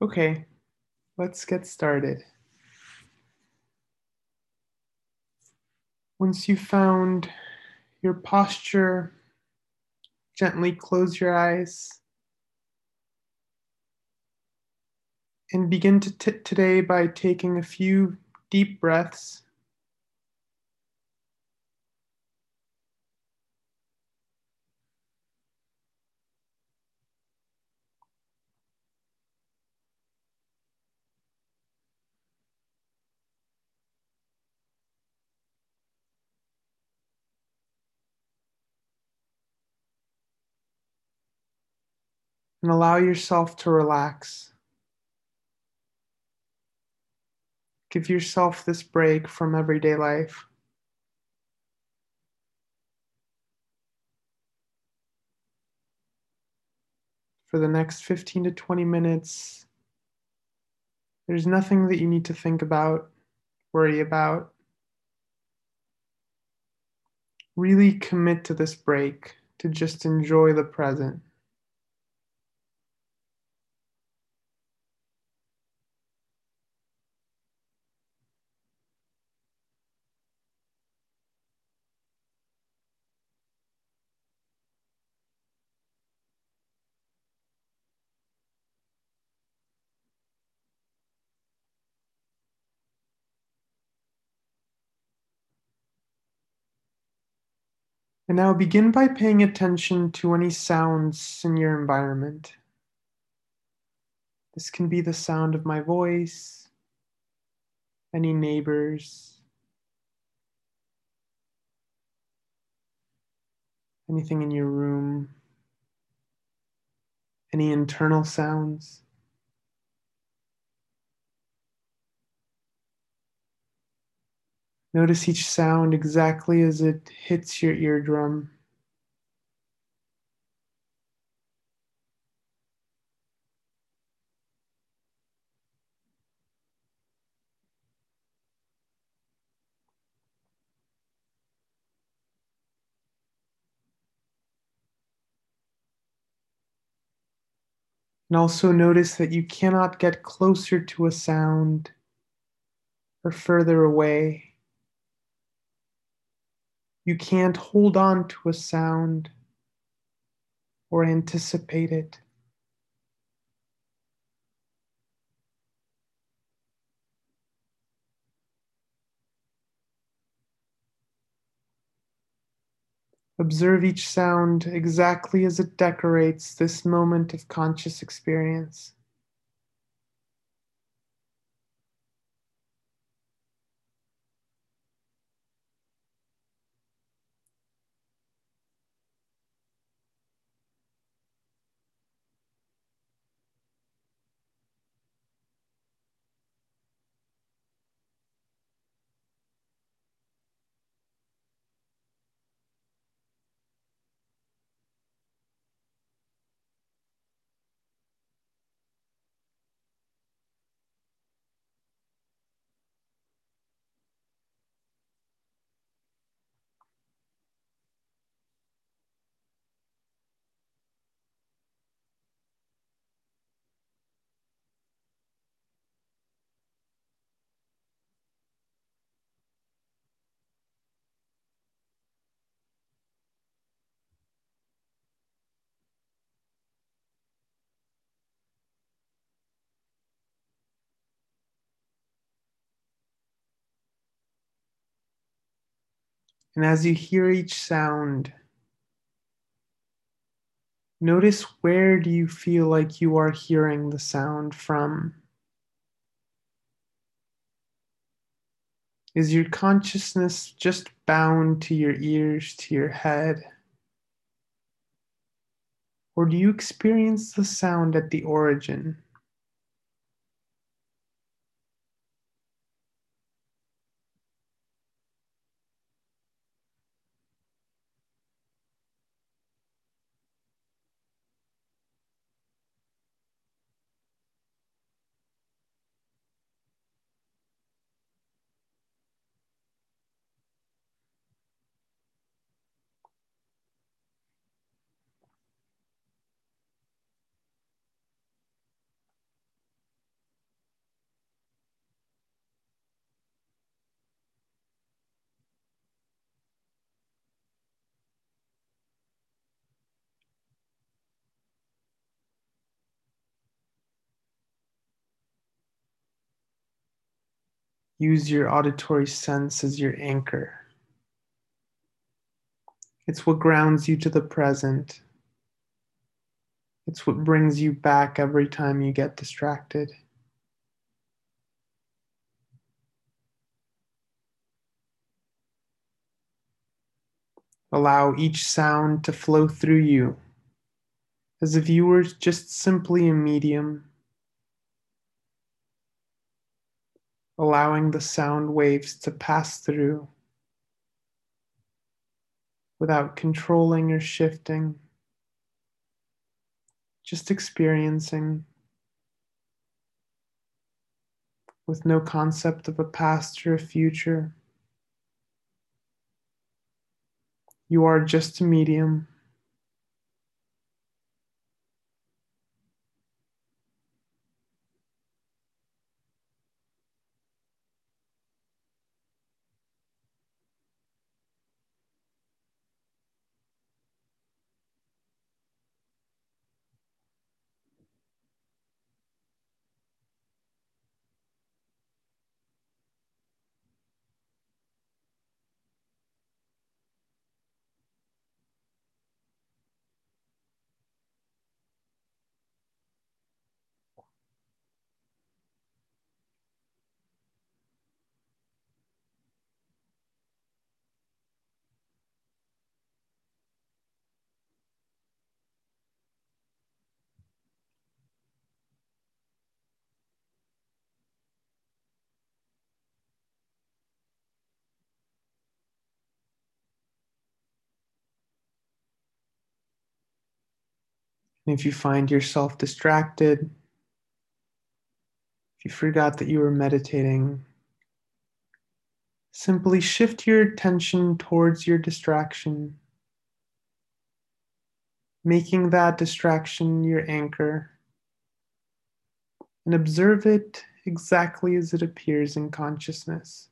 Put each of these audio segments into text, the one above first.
Okay, let's get started. Once you've found your posture, gently close your eyes and begin to today by taking a few deep breaths. And allow yourself to relax. Give yourself this break from everyday life. For the next 15 to 20 minutes, there's nothing that you need to think about, worry about. Really commit to this break to just enjoy the present. And now begin by paying attention to any sounds in your environment. This can be the sound of my voice, any neighbors, anything in your room, any internal sounds. Notice each sound exactly as it hits your eardrum. And also notice that you cannot get closer to a sound or further away. You can't hold on to a sound or anticipate it. Observe each sound exactly as it decorates this moment of conscious experience. And as you hear each sound, notice where do you feel like you are hearing the sound from? Is your consciousness just bound to your ears, to your head? Or do you experience the sound at the origin? Use your auditory sense as your anchor. It's what grounds you to the present. It's what brings you back every time you get distracted. Allow each sound to flow through you as if you were just simply a medium, allowing the sound waves to pass through without controlling or shifting, just experiencing with no concept of a past or a future. You are just a medium. And if you find yourself distracted, if you forgot that you were meditating, simply shift your attention towards your distraction, making that distraction your anchor, and observe it exactly as it appears in consciousness.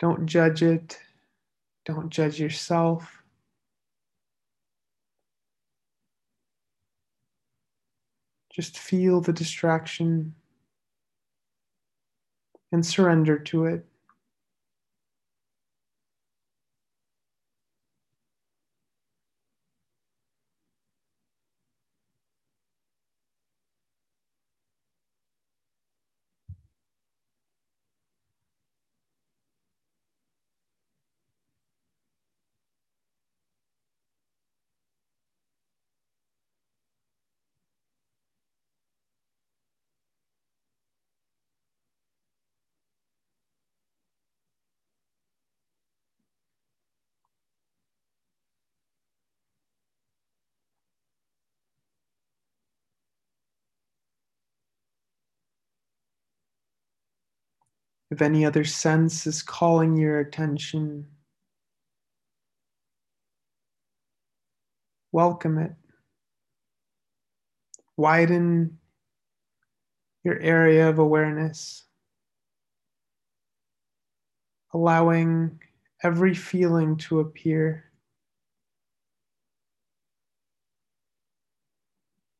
Don't judge it. Don't judge yourself. Just feel the distraction and surrender to it. If any other sense is calling your attention, welcome it. Widen your area of awareness, allowing every feeling to appear.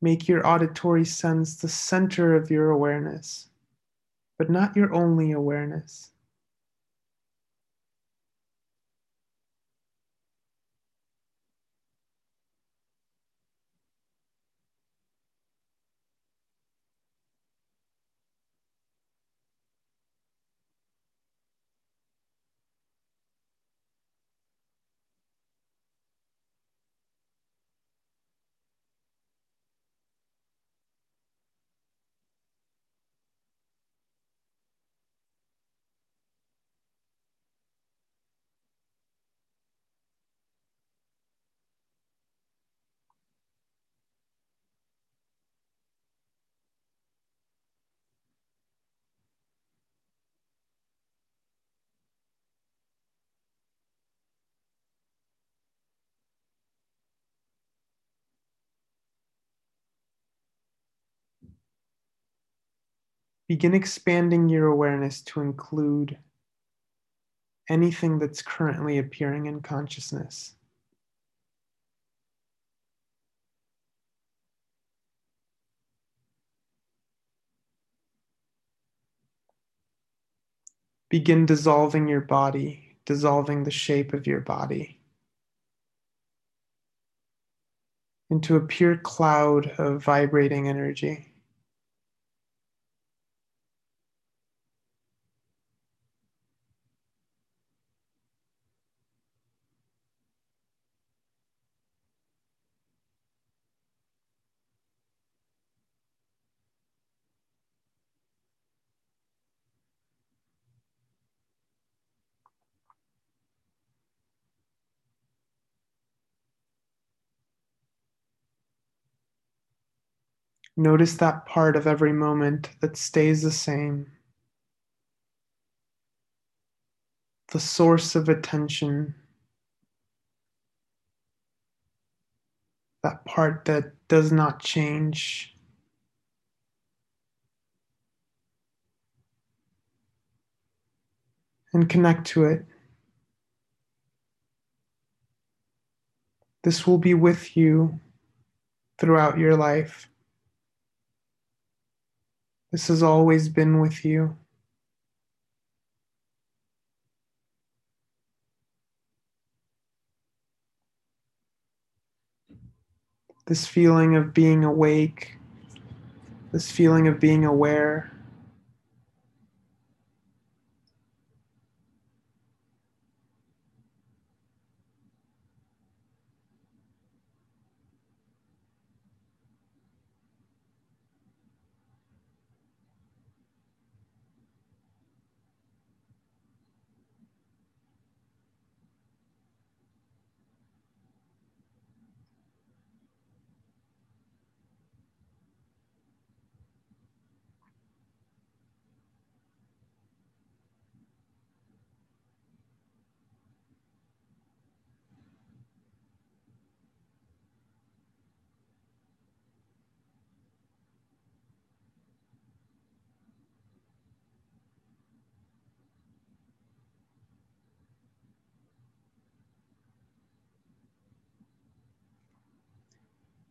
Make your auditory sense the center of your awareness but not your only awareness. begin expanding your awareness to include anything that's currently appearing in consciousness. Begin dissolving your body, dissolving the shape of your body into a pure cloud of vibrating energy. Notice that part of every moment that stays the same. The source of attention. That part that does not change. And connect to it. This will be with you throughout your life. This has always been with you. This feeling of being awake, this feeling of being aware.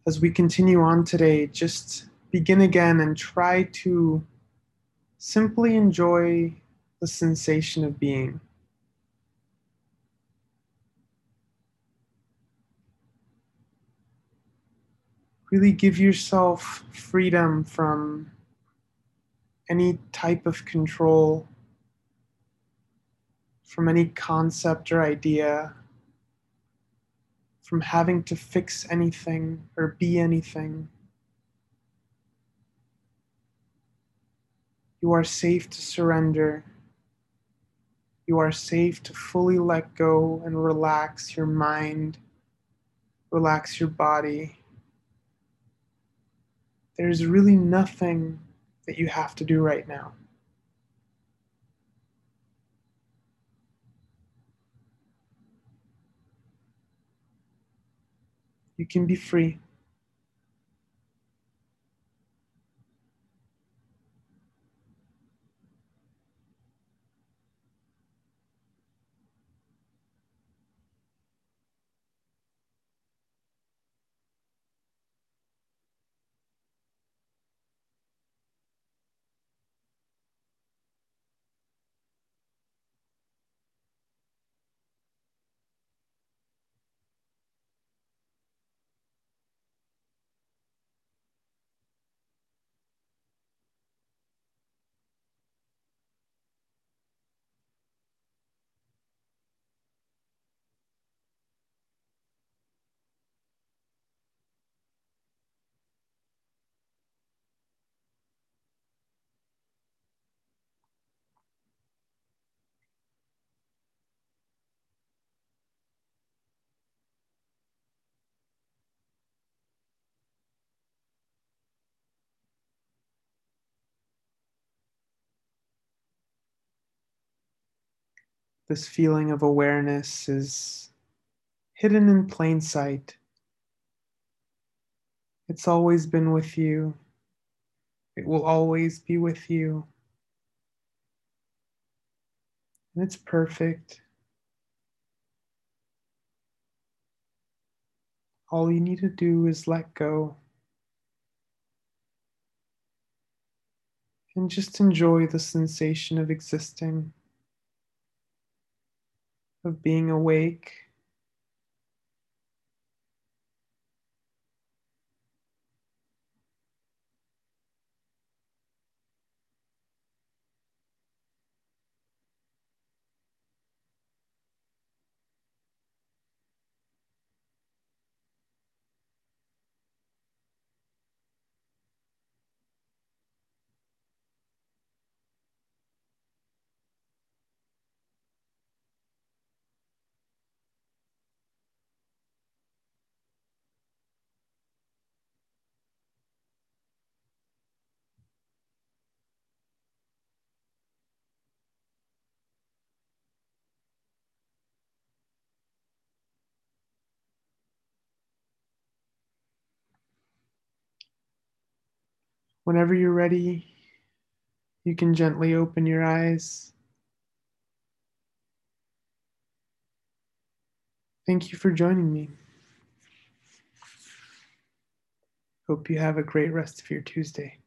As we continue on today, just begin again and try to simply enjoy the sensation of being. Really give yourself freedom from any type of control, from any concept or idea from having to fix anything or be anything. You are safe to surrender. You are safe to fully let go and relax your mind, relax your body. There's really nothing that you have to do right now. You can be free. This feeling of awareness is hidden in plain sight. It's always been with you. It will always be with you. And it's perfect. All you need to do is let go. And just enjoy the sensation of existing. Of being awake. Whenever you're ready, you can gently open your eyes. Thank you for joining me. Hope you have a great rest of your Tuesday.